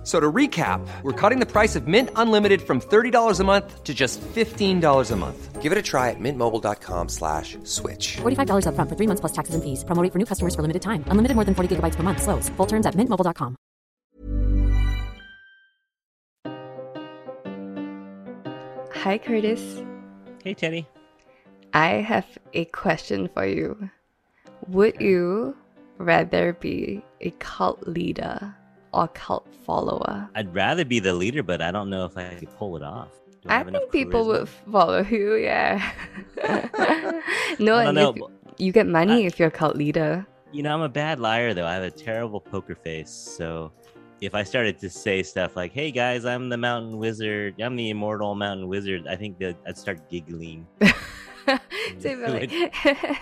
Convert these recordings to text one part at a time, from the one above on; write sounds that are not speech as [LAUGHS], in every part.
F- So to recap, we're cutting the price of Mint Unlimited from $30 a month to just $15 a month. Give it a try at mintmobile.com slash switch. $45 upfront for three months plus taxes and fees. Promo rate for new customers for limited time. Unlimited more than 40 gigabytes per month. Slows. Full terms at mintmobile.com. Hi, Curtis. Hey, Teddy. I have a question for you. Would you rather be a cult leader or cult follower? I'd rather be the leader, but I don't know if I could pull it off. Do I have think people charisma? would follow you, yeah. [LAUGHS] no, I know, if you get money I- if you're a cult leader. You know, I'm a bad liar, though. I have a terrible poker face. So if I started to say stuff like, hey, guys, I'm the mountain wizard, I'm the immortal mountain wizard, I think that I'd start giggling. [LAUGHS] so you'd like,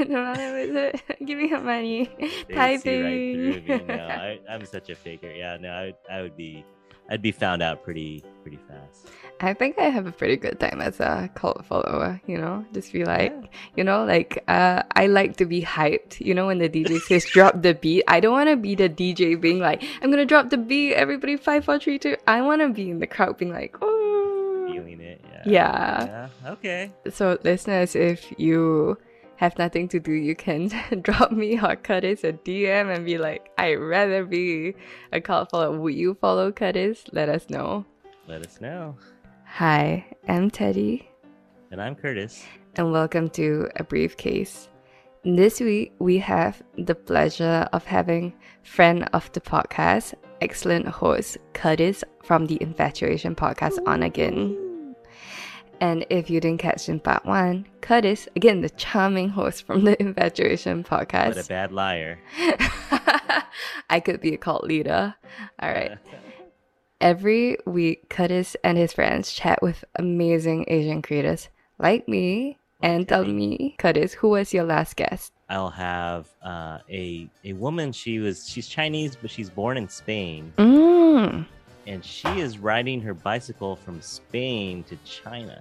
no matter what is it, give me your money. Typing. right. No, [LAUGHS] I, I'm such a faker. Yeah, no, I, I would be, I'd be found out pretty, pretty fast. I think I have a pretty good time as a cult follower, you know? Just be like, you know, like, uh, I like to be hyped. You know, when the DJ says drop the beat, I don't want to be the DJ being like, I'm going to drop the beat, everybody five, four, three, two. I want to be in the crowd being like, oh. Feeling it. Yeah. Yeah. Okay. So, listeners, if you have nothing to do, you can [LAUGHS] drop me or Curtis a DM and be like, I'd rather be a cult follower. Would you follow Curtis? Let us know. Let us know. Hi, I'm Teddy. And I'm Curtis. and welcome to A Briefcase. This week, we have the pleasure of having friend of the podcast, excellent host Curtis from the InfatuAsian Podcast on again. And if you didn't catch in part one, Curtis, again, the charming host from the [LAUGHS] InfatuAsian Podcast. What a bad liar. [LAUGHS] I could be a cult leader. All right. [LAUGHS] Every week, Curtis and his friends chat with amazing Asian creators like me. And tell me, Curtis, who was your last guest? I'll have uh, a a woman. She was she's Chinese, but she's born in Spain, Mm. And she is riding her bicycle from Spain to China.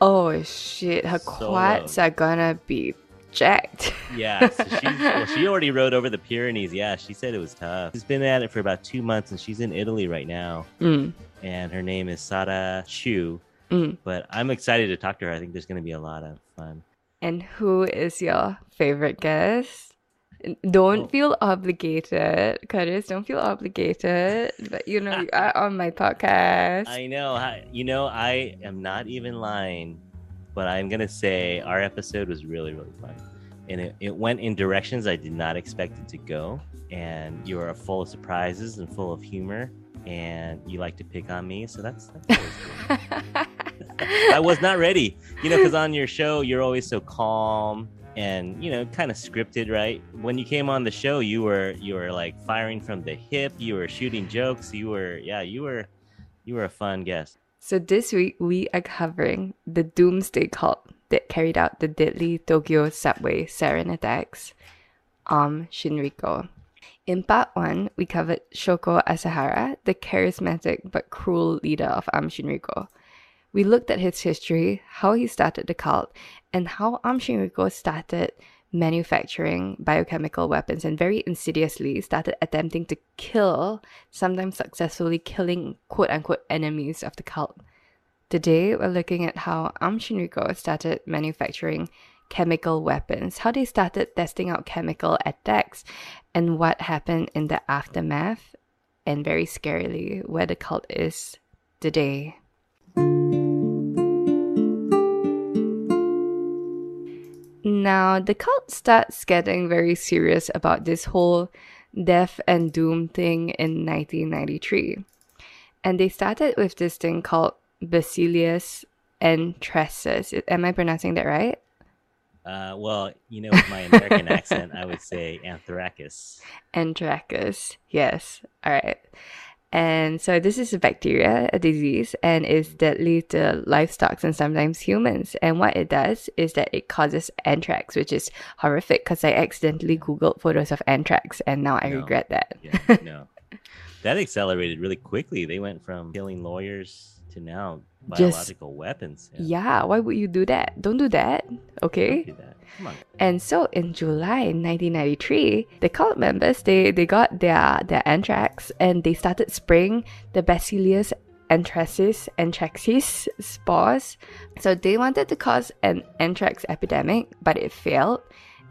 Oh shit, her Solo. quads are gonna be jacked. [LAUGHS] Yeah, so she well, she already rode over the Pyrenees. Yeah, she said it was tough. She's been at it for about two months, and she's in Italy right now. Mm. And her name is Sara Chu. Mm. But I'm excited to talk to her. I think there's going to be a lot of fun. And who is your favorite guest? Don't Oh. feel obligated, Curtis. Don't feel obligated. But you know, you [LAUGHS] are on my podcast. I know. I, you know, I am not even lying, but I'm gonna say our episode was really, really fun, and it, it went in directions I did not expect it to go. And you are full of surprises and full of humor, and you like to pick on me, so that's. that's always good. [LAUGHS] I was not ready, you know, because on your show you're always so calm and you know kind of scripted, right? When you came on the show, you were you were like firing from the hip, you were shooting jokes, you were yeah, you were you were a fun guest. So this week we are covering the doomsday cult that carried out the deadly Tokyo subway sarin attacks Aum Shinrikyo. In part one, we covered Shoko Asahara, the charismatic but cruel leader of Aum Shinrikyo. We looked at his history, how he started the cult, and how Shinrikyo started manufacturing biochemical weapons and very insidiously started attempting to kill, sometimes successfully killing quote unquote enemies of the cult. Today, we're looking at how Shinrikyo started manufacturing chemical weapons, how they started testing out chemical attacks, and what happened in the aftermath, and very scarily, where the cult is today. Now, the cult starts getting very serious about this whole death and doom thing in 1993. And they started with this thing called Bacillus anthracis. Am I pronouncing that right? Uh, well, you know, with my American accent, I would say Anthracus. Anthracus. Yes. All right. And so this is a bacteria, a disease, and is deadly to livestock and sometimes humans. And what it does is that it causes anthrax, which is horrific because I accidentally Googled photos of anthrax and now I No. regret that. Yeah, no. [LAUGHS] That accelerated really quickly. They went from killing lawyers to now Just- weapons. Yeah, why would you do that? Don't do that. Okay. That. And so in July 1993, the cult members they, they got their their anthrax and they started spraying the Bacillus anthracis anthracis spores. So they wanted to cause an anthrax epidemic, but it failed.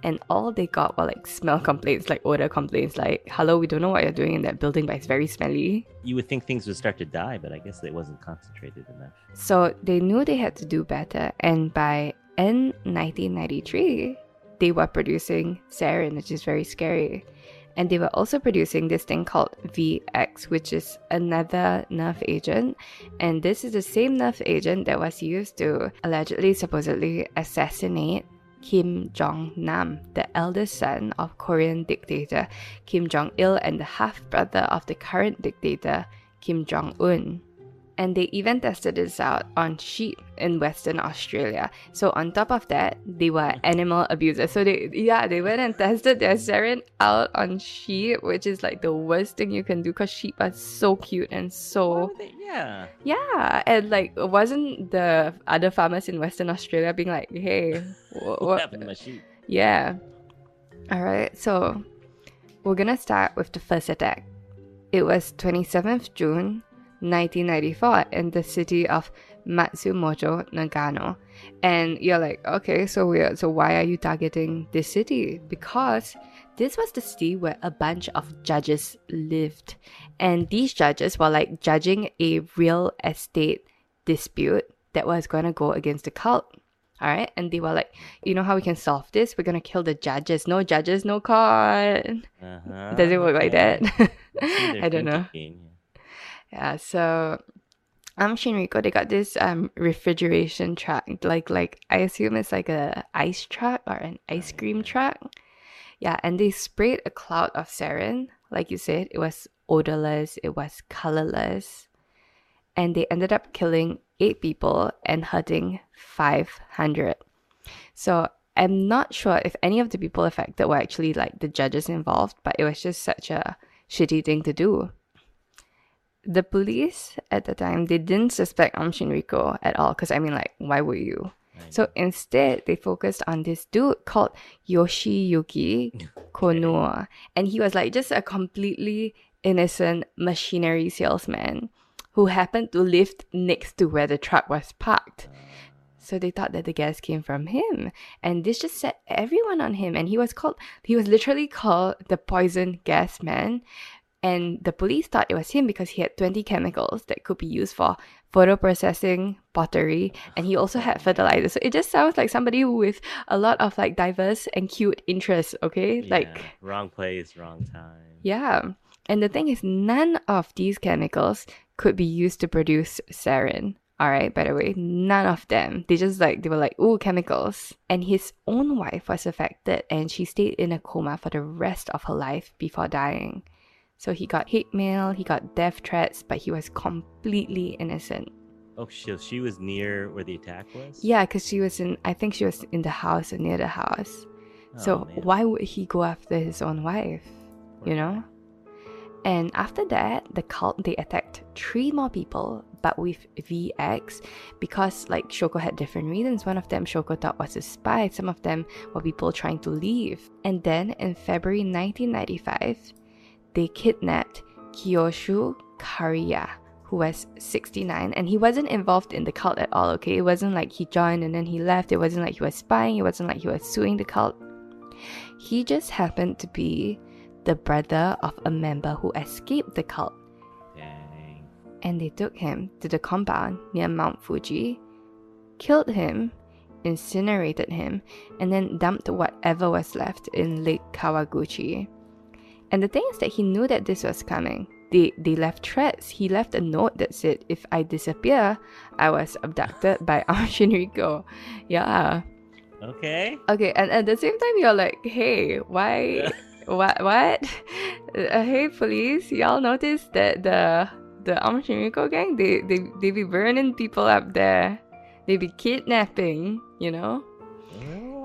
And all they got were like smell complaints, like odor complaints, like "Hello, we don't know what you're doing in that building, but it's very smelly." You would think things would start to die, but I guess it wasn't concentrated enough. So they knew they had to do better, and by end 1993, they were producing sarin, which is very scary. And they were also producing this thing called VX, which is another nerve agent. And this is the same nerve agent that was used to allegedly, supposedly assassinate Kim Jong Nam, the eldest son of Korean dictator Kim Jong il and the half brother of the current dictator Kim Jong un and they even tested this out on sheep in Western Australia. So on top of that, they were animal abusers. So they yeah, they went and [LAUGHS] tested their sarin out on sheep, which is like the worst thing you can do because sheep are so cute and so they- yeah. yeah, and like wasn't the other farmers in Western Australia being like, hey, [LAUGHS] What what? happened to my sheep? Yeah. All right. So we're going to start with the first attack. It was 27th June 1994 in the city of Matsumoto, Nagano. And you're like, okay, so weird. So why are you targeting this city? Because this was the city where a bunch of judges lived. And these judges were like judging a real estate dispute that was going to go against the cult. All right. And they were like, you know how we can solve this? We're going to kill the judges. No judges, no court. Uh-huh. Does it work like that? [LAUGHS] I don't know. thinking, Yeah, so um Shinriko, they got this um refrigeration truck. Like like I assume it's like a ice truck or an ice cream truck. Yeah, and they sprayed a cloud of sarin. Like you said, it was odorless, it was colorless. And they ended up killing eight people and hurting 500. So I'm not sure if any of the people affected were actually like the judges involved, but it was just such a shitty thing to do the police at the time they didn't suspect Aum Shinrikyo at all because I mean like why would you? So instead they focused on this dude called Yoshiyuki [LAUGHS] Kono and he was like just a completely innocent machinery salesman who happened to live next to where the truck was parked. Ah. So they thought that the gas came from him. And this just set everyone on him. And he was called, he was literally called the poison gas man. And the police thought it was him because he had 20 chemicals that could be used for photo processing, pottery, and he also had fertilizer. So it just sounds like somebody with a lot of like diverse and cute interests, okay? Yeah, Like, wrong place, wrong time. yeah. And the thing is, none of these chemicals could be used to produce sarin. All right, by the way, none of them. They just like, they were like, ooh, chemicals. And his own wife was affected and she stayed in a coma for the rest of her life before dying. So he got hate mail, he got death threats, but he was completely innocent. Oh, she, she was near where the attack was. Yeah, because she was in, I think she was in the house or near the house. so Oh, man. why would he go after his own wife? You know? And after that, the cult they attacked three more people, but with VX, because like Shoko had different reasons. One of them Shoko thought was a spy, some of them were people trying to leave. And then in February 1995, they kidnapped Kiyoshi Kariya, who was 69, and he wasn't involved in the cult at all, okay? It wasn't like he joined and then he left, it wasn't like he was spying, it wasn't like he was suing the cult. He just happened to be the brother of a member who escaped the cult, Dang. and they took him to the compound near Mount Fuji, killed him, incinerated him, and then dumped whatever was left in Lake Kawaguchi. And the thing is that he knew that this was coming. They, they left threats. He left a note that said, If I disappear, I was abducted by [LAUGHS] Shinrikyo. Yeah. Okay. Okay, and at the same time, you're like, hey, why, [LAUGHS] what, what? Uh, hey, police, y'all noticed that the the Shinrikyo gang, they, they, they be burning people up there. They be kidnapping, you know?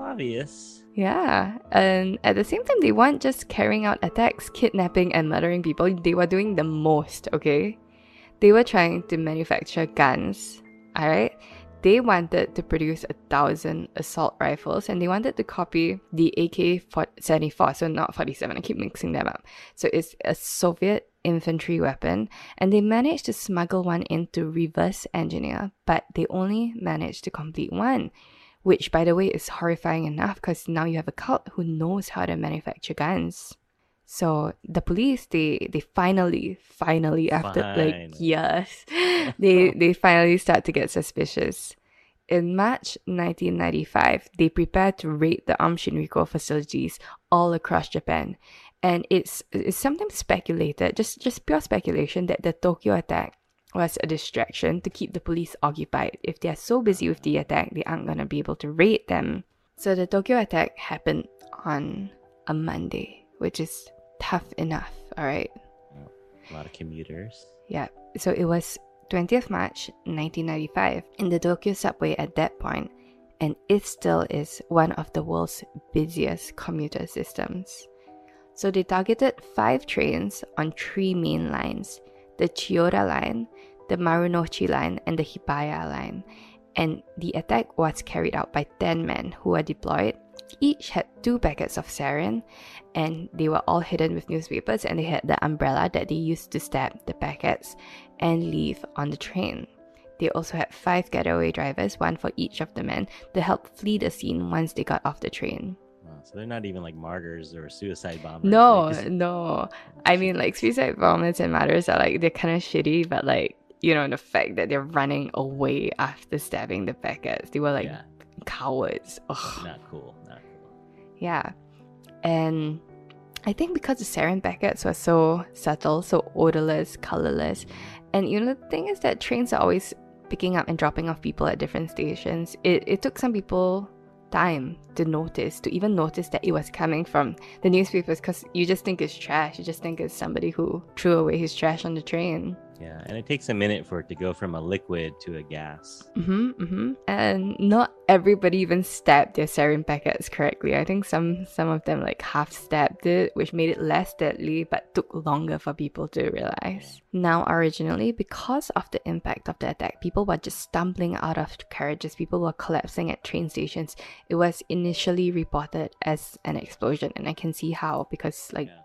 Obvious. Yeah, and at the same time, they weren't just carrying out attacks, kidnapping, and murdering people. They were doing the most, okay? They were trying to manufacture guns, alright? They wanted to produce a thousand assault rifles and they wanted to copy the AK 74, so not 47, I keep mixing them up. So it's a Soviet infantry weapon, and they managed to smuggle one into reverse engineer, but they only managed to complete one which by the way is horrifying enough because now you have a cult who knows how to manufacture guns. So the police, they they finally, finally after like years, [LAUGHS] they they finally start to get suspicious. In March 1995, they prepared to raid the Aum Shinrikyo facilities all across Japan. And it's, it's sometimes speculated, just, just pure speculation, that the Tokyo attack was a distraction to keep the police occupied. If they are so busy with the attack, they aren't going to be able to raid them. So the Tokyo attack happened on a Monday, which is tough enough, all right? A lot of commuters. Yeah. So it was 20th March 1995 in the Tokyo subway at that point, and it still is one of the world's busiest commuter systems. So they targeted five trains on three main lines the Chiyoda line, the Marunouchi line, and the Hibiya line. And the attack was carried out by 10 men who were deployed. Each had two packets of sarin, and they were all hidden with newspapers, and they had the umbrella that they used to stab the packets and leave on the train. They also had five getaway drivers, one for each of the men, to help flee the scene once they got off the train. So they're not even like martyrs or suicide bombers. No, just- no. I mean, like suicide bombers and martyrs are like they're kind of shitty, but like you know the fact that they're running away after stabbing the packets, they were like yeah, cowards. Ugh. not cool. Not cool. Yeah, and I think because the sarin packets were so subtle, so odorless, colorless, and you know the thing is that trains are always picking up and dropping off people at different stations. It it took some people time to notice, to even notice that it was coming from the newspapers, because you just think it's trash. You just think it's somebody who threw away his trash on the train. Yeah, and it takes a minute for it to go from a liquid to a gas. Mm-hmm, mm-hmm. And not everybody even stabbed their sarin packets correctly. I think some some of them like half stabbed it, which made it less deadly, but took longer for people to realize. Now, originally, because of the impact of the attack, people were just stumbling out of carriages. People were collapsing at train stations. It was initially reported as an explosion, and I can see how because like Yeah.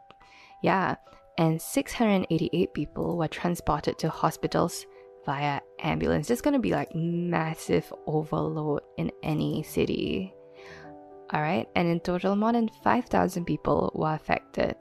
yeah, and 688 people were transported to hospitals via ambulance. There's gonna be like massive overload in any city. Alright, and in total, more than 5,000 people were affected.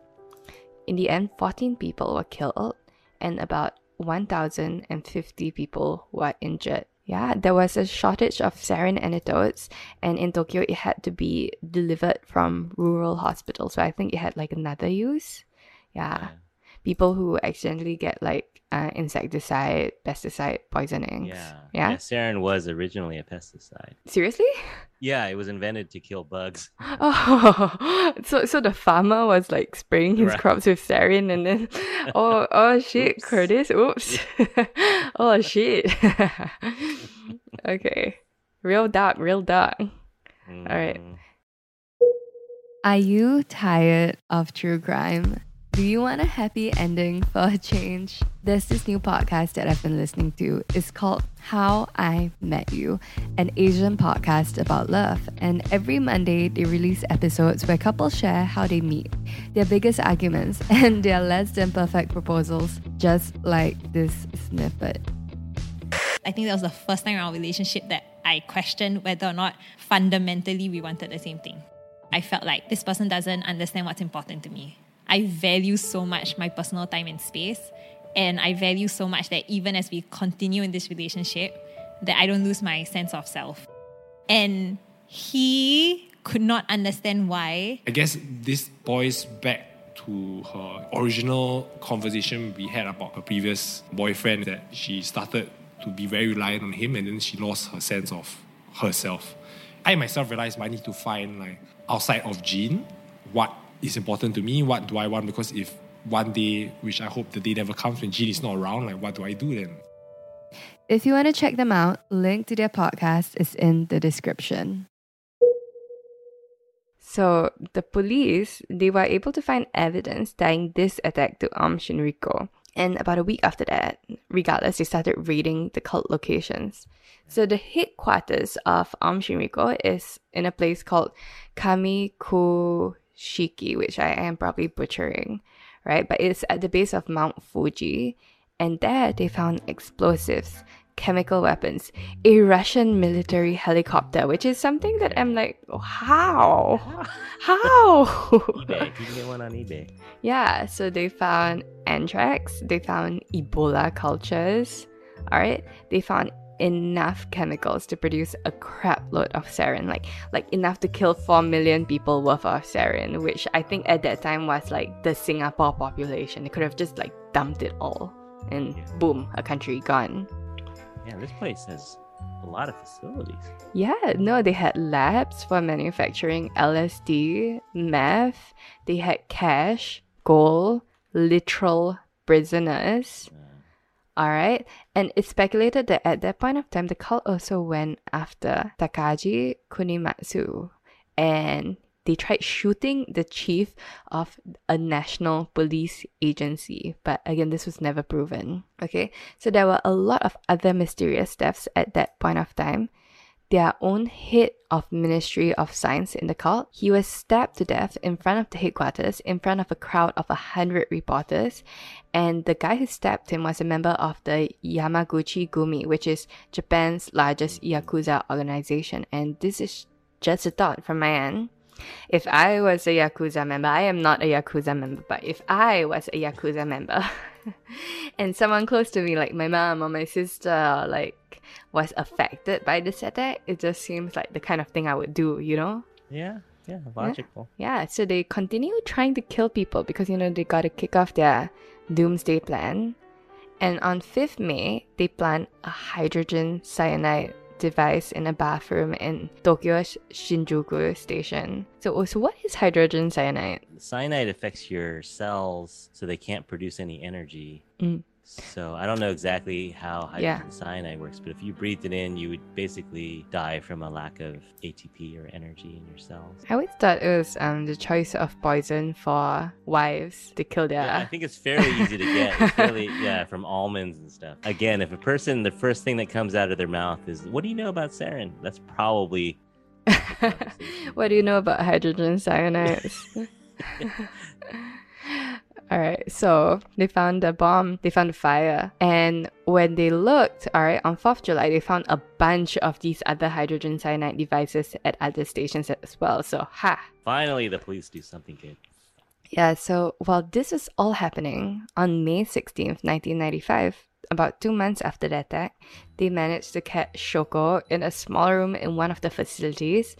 In the end, 14 people were killed, and about 1,050 people were injured. Yeah, there was a shortage of sarin antidotes, and in Tokyo, it had to be delivered from rural hospitals. So I think it had like another use. Yeah, people who accidentally get like uh, insecticide, pesticide poisoning. Yeah. Yeah. Sarin was originally a pesticide. Seriously? Yeah, it was invented to kill bugs. [LAUGHS] Oh, [LAUGHS] so so the farmer was like spraying his Right. crops with sarin, and then [LAUGHS] oh oh shit, Oops. Curtis, oops, oh shit. okay, real dark, real dark. right. Mm, Are you tired of true crime? Do you want a happy ending for a change? There's this new podcast that I've been listening to. It's called How I Met You, an Asian podcast about love. And every Monday, they release episodes where couples share how they meet, their biggest arguments, [LAUGHS] and their less than perfect proposals, just like this snippet. I think that was the first time in our relationship that I questioned whether or not fundamentally we wanted the same thing. I felt like this person doesn't understand what's important to me. I value so much my personal time and space, and I value so much that even as we continue in this relationship, that I don't lose my sense of self. And he could not understand why I guess this boils back to her original conversation we had about her previous boyfriend that she started to be very reliant on him and then she lost her sense of herself. I myself realized I need to find like outside of Jean what is important to me, what do I want because if one day, which I hope the day never comes when Jean is not around, like what do I do then? If you want to check them out, link to their podcast is in the description. So the police, they were able to find evidence tying this attack to Aum Shinrikyo. And about a week after that, regardless, they started raiding the cult locations. So the headquarters of Aum Shinrikyo is in a place called Kamikuishiki, which I am probably butchering, right? But it's at the base of Mount Fuji. And there they found explosives, chemical weapons, a Russian military helicopter, which is something that I'm like, oh, how? How? [LAUGHS] eBay. You can get one on eBay. Yeah, so they found anthrax, they found Ebola cultures, all right? They found enough chemicals to produce a crap load of sarin, like like enough to kill 4 million people worth of sarin, which I think at that time was like the Singapore population. They could have just like dumped it all and boom, a country gone. Yeah, this place has a lot of facilities. Yeah, no, they had labs for manufacturing LSD, meth, they had cash, gold, literal prisoners. All right, and it's speculated that at that point of time, the cult also went after Takaji Kunimatsu, and they tried shooting the chief of a national police agency, but again, this was never proven. Okay, so there were a lot of other mysterious deaths at that point of time. Their own head of Ministry of Science in the cult, he was stabbed to death in front of the headquarters, in front of a crowd of a hundred reporters, and the guy who stabbed him was a member of the Yamaguchi Gumi, which is Japan's largest yakuza organization. And this is just a thought from my end. If I was a Yakuza member, I am not a Yakuza member, but if I was a Yakuza member [LAUGHS] and someone close to me, like my mom or my sister, like was affected by this attack, it just seems like the kind of thing I would do, you know? Yeah, yeah, logical. Yeah, so they continue trying to kill people because, you know, they gotta kick off their doomsday plan. And on 5th May, they plan a hydrogen cyanide device in a bathroom in Tokyo's Shinjuku station. So, so what is hydrogen cyanide? Cyanide affects your cells so they can't produce any energy. Mm. So I don't know exactly how hydrogen Yeah. cyanide works, but if you breathed it in, you would basically die from a lack of ATP or energy in your cells. I always thought it was um, the choice of poison for wives to kill their. Yeah, I think it's fairly easy to get. It's [LAUGHS] fairly, yeah, from almonds and stuff. Again, if a person, the first thing that comes out of their mouth is, "What do you know about sarin?" That's probably [LAUGHS] what do you know about hydrogen cyanide? [LAUGHS] all right, so they found a bomb, they found a fire, and when they looked, all right, on 4th July, they found a bunch of these other hydrogen cyanide devices at other stations as well. So, ha! finally the police do something good. Yeah, so while this was all happening, on May 16th, 1995, about two months after the attack, they managed to catch Shoko in a small room in one of the facilities.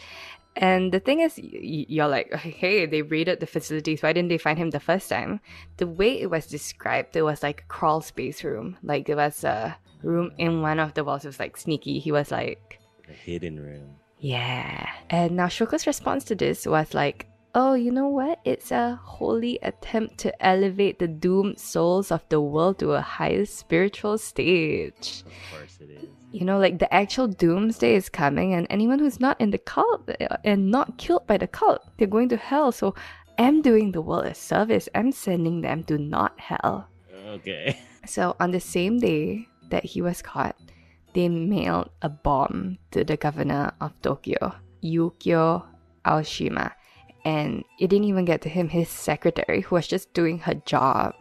And the thing is, you're like, [LAUGHS] hey, they raided the facilities. Why didn't they find him the first time? The way it was described, it was like a crawl space room. Like there was a room in one of the walls. It was like sneaky. He was like, The hidden room. yeah. And now Shoko's response to this was like, oh, you know what? It's a holy attempt to elevate the doomed souls of the world to a higher spiritual stage. Of course it is. You know, like the actual doomsday is coming, and anyone who's not in the cult uh, and not killed by the cult, they're going to hell. So I'm doing the world a service. I'm sending them to not hell. Okay. [LAUGHS] So on the same day that he was caught, they mailed a bomb to the governor of Tokyo, Yukio Aoshima. And it didn't even get to him, his secretary, who was just doing her job.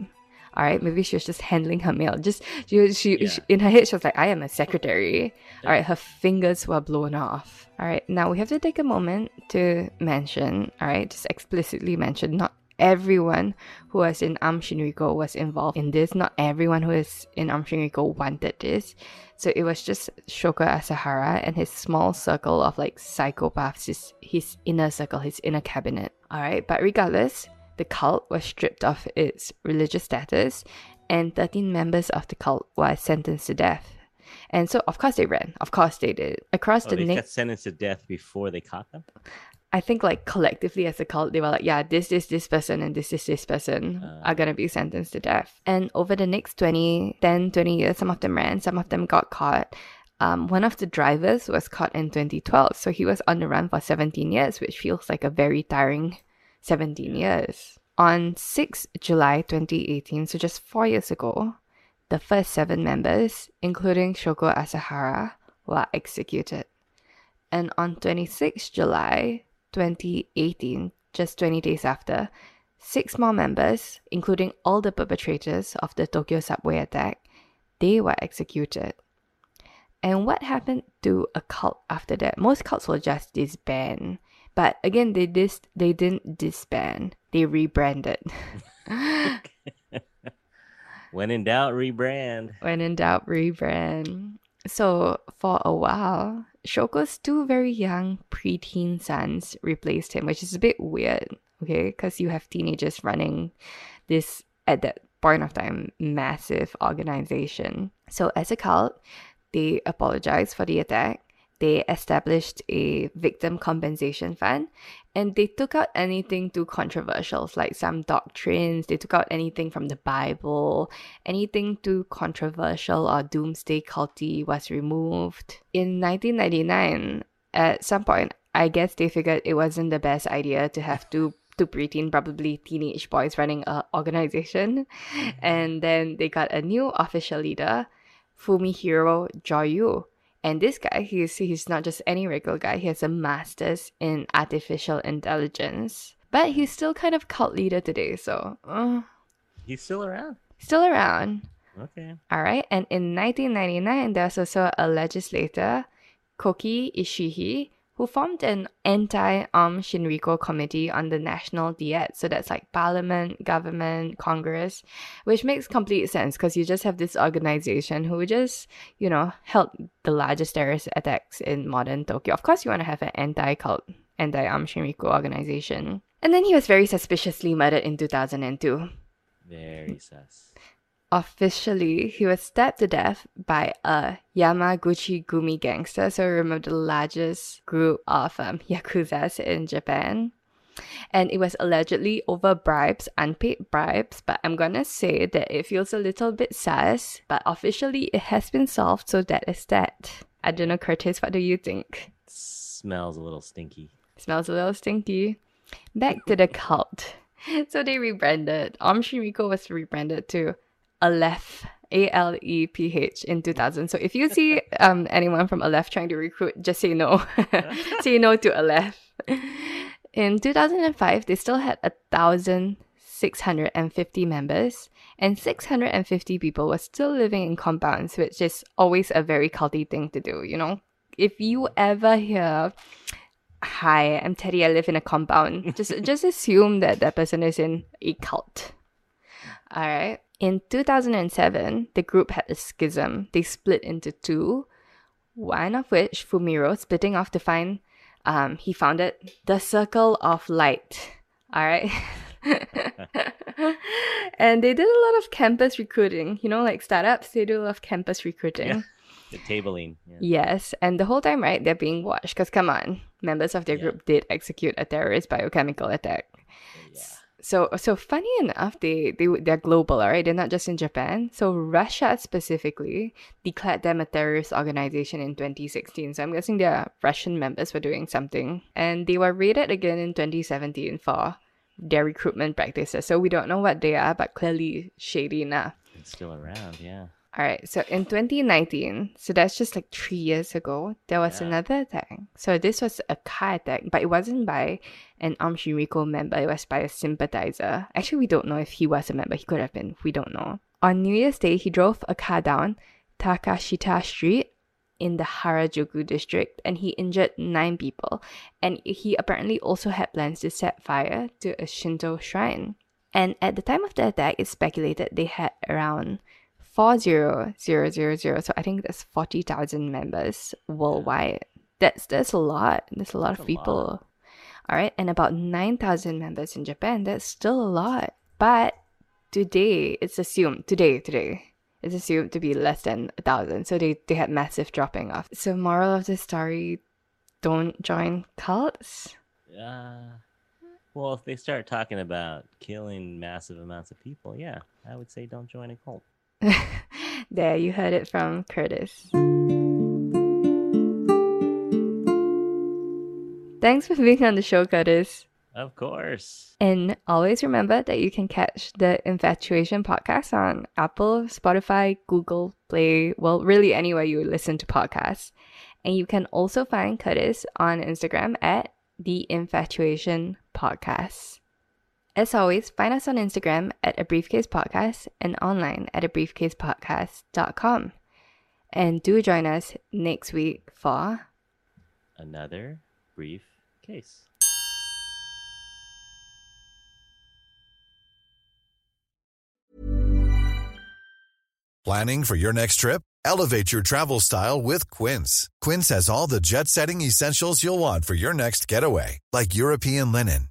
All right, maybe she was just handling her mail. Just she, she, Yeah. she in her head, she was like, "I am a secretary." All right, her fingers were blown off. All right, now we have to take a moment to mention. All right, just explicitly mention not everyone who was in Aum Shinrikyo was involved in this. Not everyone who is in Aum Shinrikyo wanted this. So it was just Shoko Asahara and his small circle of like psychopaths, his, his inner circle, his inner cabinet. Alright, but regardless, the cult was stripped of its religious status and 13 members of the cult were sentenced to death. And so, of course, they ran. Of course, they did. Across Oh, the they next got sentenced to death before they caught them. I think like collectively as a cult, they were like, yeah, this is this person and this is this person are gonna be sentenced to death. And over the next 20, 10, 20 years, some of them ran, some of them got caught. Um, one of the drivers was caught in 2012, so he was on the run for 17 years, which feels like a very tiring 17 years. On 6 July 2018, so just four years ago, the first seven members, including Shoko Asahara, were executed. And on 26 July 2018, just 20 days after, six more members, including all the perpetrators of the Tokyo subway attack, they were executed. And what happened to a cult after that? Most cults will just disband. But again, they dis- they didn't disband. They rebranded. [LAUGHS] When in doubt, rebrand. when in doubt, rebrand. So for a while, Shoko's two very young preteen sons replaced him, which is a bit weird, okay? Because you have teenagers running this at that point of time massive organization. So as a cult, they apologized for the attack. They established a victim compensation fund and they took out anything too controversial, like some doctrines. They took out anything from the Bible, anything too controversial or doomsday culty was removed. In 1999, at some point, I guess they figured it wasn't the best idea to have two two preteen, probably teenage boys running a organization, mm-hmm. and then they got a new official leader, Fumihiro Joyu. And this guy, he's he's not just any regular guy. He has a master's in artificial intelligence, but he's still kind of cult leader today. So, uh, He's still around. still around. Okay. All right. And in 1999, there's also a legislator, Koki Ishii, who formed an anti-Aum Shinrikyo committee on the national diet. So that's like parliament, government, Congress, which makes complete sense because you just have this organization who just, you know, held the largest terrorist attacks in modern Tokyo. Of course, you want to have an anti-cult, anti-Aum Shinrikyo organization. And then he was very suspiciously murdered in 2002 Very sus. Officially he was stabbed to death by a Yamaguchi Gumi gangster. So remember the largest group of um, [LAUGHS] yakuzas in Japan. And it was allegedly over bribes, unpaid bribes, but I'm gonna say that it feels a little bit sus, but officially it has been solved, so that is that. I don't know, Curtis, what do you think? Smells a little stinky. Smells a little stinky. Back to the cult. [LAUGHS] So they rebranded. Aum Shinrikyo was rebranded to Aleph, A L E P H, in 2000. So if you see [LAUGHS] um, anyone from Aleph trying to recruit, just say no. [LAUGHS] say no to Aleph. In 2005, they still had a thousand 650 members, and 650 people were still living in compounds, which is always a very culty thing to do, you know? If you ever hear, Hi, I'm Teddy, I live in a compound, just, [LAUGHS] just assume that that person is in a cult. Alright. In 2007, the group had a schism. They split into two, one of which, Fumihiro, splitting off to find, um, he founded the Circle of Light. Alright. [LAUGHS] and they did a lot of campus recruiting. You know, like startups, they do a lot of campus recruiting. Yeah. The tabling. Yeah. Yes, and the whole time, right, they're being watched. Because come on, members of their Yeah. group did execute a terrorist biochemical attack. Yeah. So, so funny enough, they they they're global, right? They're not just in Japan. So Russia specifically declared them a terrorist organization in 2016. So I'm guessing their Russian members were doing something, and they were raided again in 2017 for their recruitment practices. So we don't know what they are, but clearly shady enough. It's still around. Yeah. All right, so in 2019, so that's just like three years ago, there was Yeah. another attack. So this was a car attack, but it wasn't by an Aum Shinrikyo member, it was by a sympathizer. Actually, we don't know if he was a member, he could have been, we don't know. On New Year's Day, he drove a car down Takeshita Street in the Harajuku district and he injured nine people. And he apparently also had plans to set fire to a Shinto shrine. And at the time of the attack, it's speculated they had around 40000. So I think there's 40,000 members worldwide. That's that's a lot. That's a lot That's of people. lot. All right, and about 9,000 members in Japan. That's still a lot. But today, it's assumed today, today, it's assumed to be less than a thousand. So they, they had massive dropping off. So moral of the story, don't join cults. Uh, well, if they start talking about killing massive amounts of people, yeah, I would say don't join a cult. [LAUGHS] there, you heard it from Curtis. Thanks for being on the show, Curtis. Of course. And always remember that you can catch the InfatuAsian podcast on Apple, Spotify, Google Play, well, really anywhere you listen to podcasts. And you can also find Curtis on Instagram at the InfatuAsian Podcast. As always, find us on Instagram at A Briefcase Podcast and online at a briefcasepodcast.com. And do join us next week for Another brief case. Planning for your next trip? Elevate your travel style with Quince. Quince has all the jet setting essentials you'll want for your next getaway, like European linen,